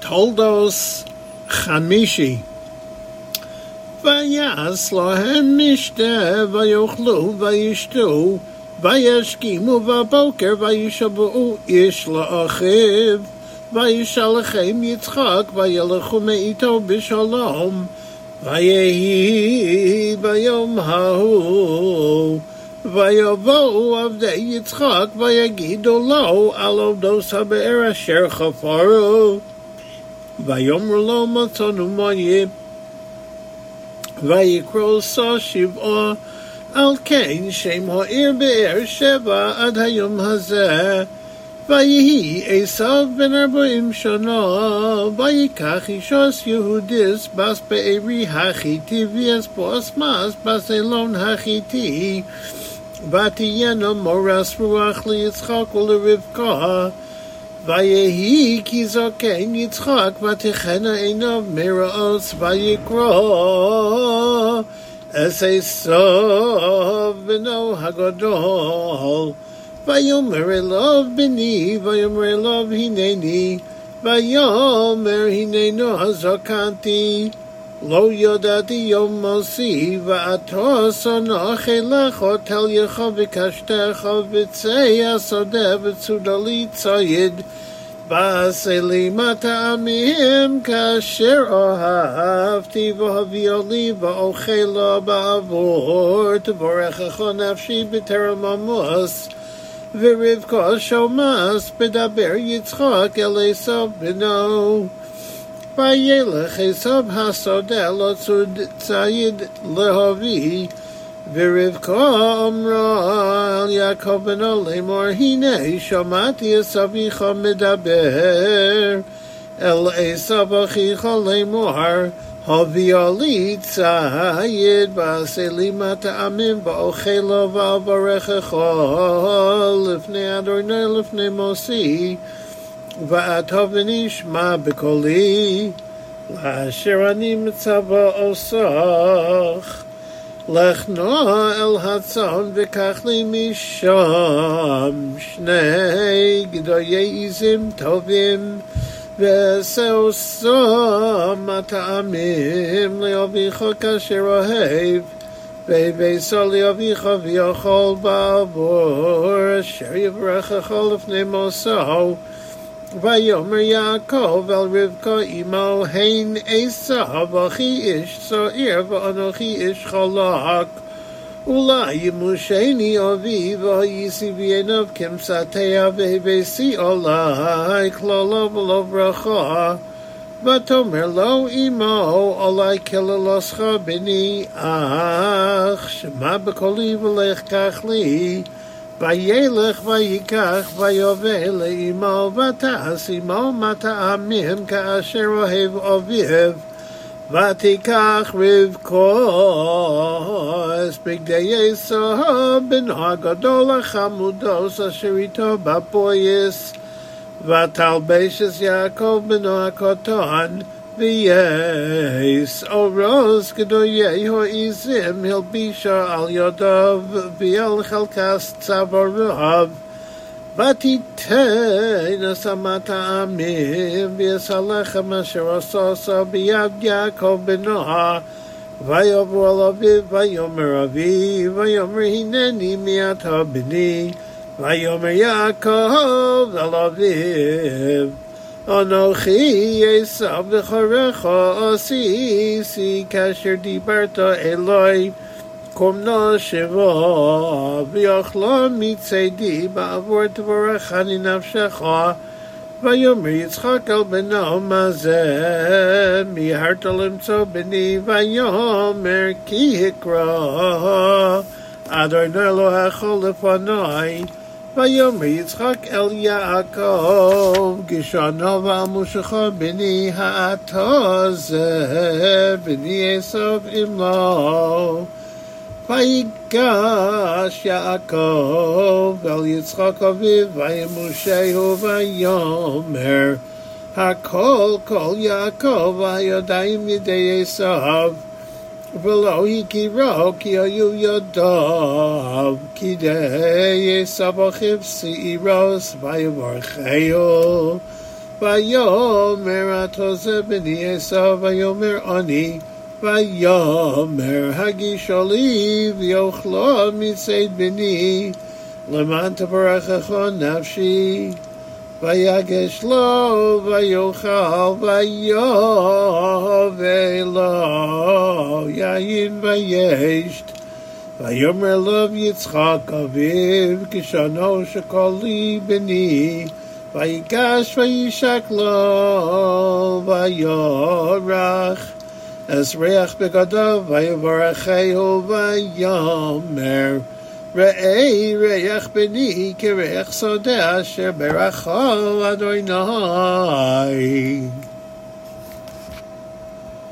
Toldos Chamishi. ויעש להם משתה, ויאכלו וישתו, וישכימו בבוקר, וישבעו איש לאחיו. וישלחם יצחק, וילכו מאיתו בשלום, ויהי ביום ההוא. ויבואו עבדי יצחק, ויגידו לו על עובדוס הבאר אשר חפרו. ויאמרו לו מצאנו מים. ויקרא שא שבעה, על כן שם העיר באר שבע עד היום הזה. ויהי עשיו בן ארבעים שנה, ויקח אישוס יהודיס בס בארי החיתי, ויאס בוס מס בס אילון החיתי, ותהיינה מורס רוח ליצחק ולרבקה, ויהי כי זקן יצחק, ותכנה עיניו מרעוס, ויקרא אס עשיו בנו הגדול. ויאמר אליו בני, ויאמר אליו הנני, ויאמר הננו הזקנתי. לא ידעתי יום מוסי, ועתה שונאי לך, תלייך וקשתך, וצא השדה וצודה לי ציד. ועשה לי מטעמים כאשר אהבתי והביאו לי ואוכלה בעבור תבורכך נפשי בטרם עמוס ורבקה שומס בדבר יצחק אל עשיו בנו וילך עשיו השדה לצוד ציד להביא ורבקה אמרה על יעקב בנו לאמור הנה שמעתי עשיך מדבר אל עשיו אחיך לאמור הביאה לי ציד ועשה לי מטעמים ואוכלו ואברכך לפני אדוני לפני מוסי ואתה ונשמע בקולי לאשר אני מצווה עושך לך נוע אל הצאן וקח לי משם. שני גדויי עזים טובים ועשהו סום הטעמים לאביך כאשר אוהב וביסו לאביך ויאכל בעבור אשר יברכך לפני מוסו ויאמר יעקב אל רבקה אמו הן עשיו אחי איש צעיר ואנוכי איש חלק אולי ימושני אבי ויסי בעיניו כמסתיה והבסי עלי כללו ולא ברכה ותאמר לו אמו עלי כללוסך בני אך שמע בקולי ולך קח לי וילך ויקח ויובל לאמו ותעש עמו מטעמים כאשר אוהב אביו ותיקח רבקו בגדי עשו בנו הגדול החמודוס אשר איתו בפויס. ותלבש יעקב בנו הקטן וייס אורוז גדויי העזים הלבישה על ידיו ועל חלקס צוואריו ותיתן את המטעמים ואת הלחם אשר עשה עשה ביד יעקב בנו ויבוא אל אביו ויאמר אביו ויאמר הנני מעתה בני ויאמר יעקב אל אביו אנוכי עשיו בחורך עשיתי כאשר דיברת אלוהי קומנו שבו ויאכלו מצדי בעבור תבורכני נפשך ויאמר יצחק אל בנו מה זה מיהרת למצוא בני ויאמר כי הקרא לא יכול לפניי ויאמר יצחק אל יעקב גשנו ועמושך בני האתה זה בני עשב עמו. ויגש יעקב אל יצחק אביו וימושהו ויאמר הכל כל יעקב והידיים ידי עשיו ולא הכירו כי היו ידיו כי די עשיו אחיו שעירוס ויברכהו ויאמר התוזה בני עשו ויאמר אני ויאמר הגישו לי ויאכלו מצד בני למען תברכך נפשי ויגש לו ויאכל ויאבה לו יין וישת ויאמר לו יצחק אביו כשנו שכל לי בני ויגש וישק לו ויורח as reach begadav vayivaracheu vayomer ראי ריח בני כריח סודה אשר ברחו אדוני.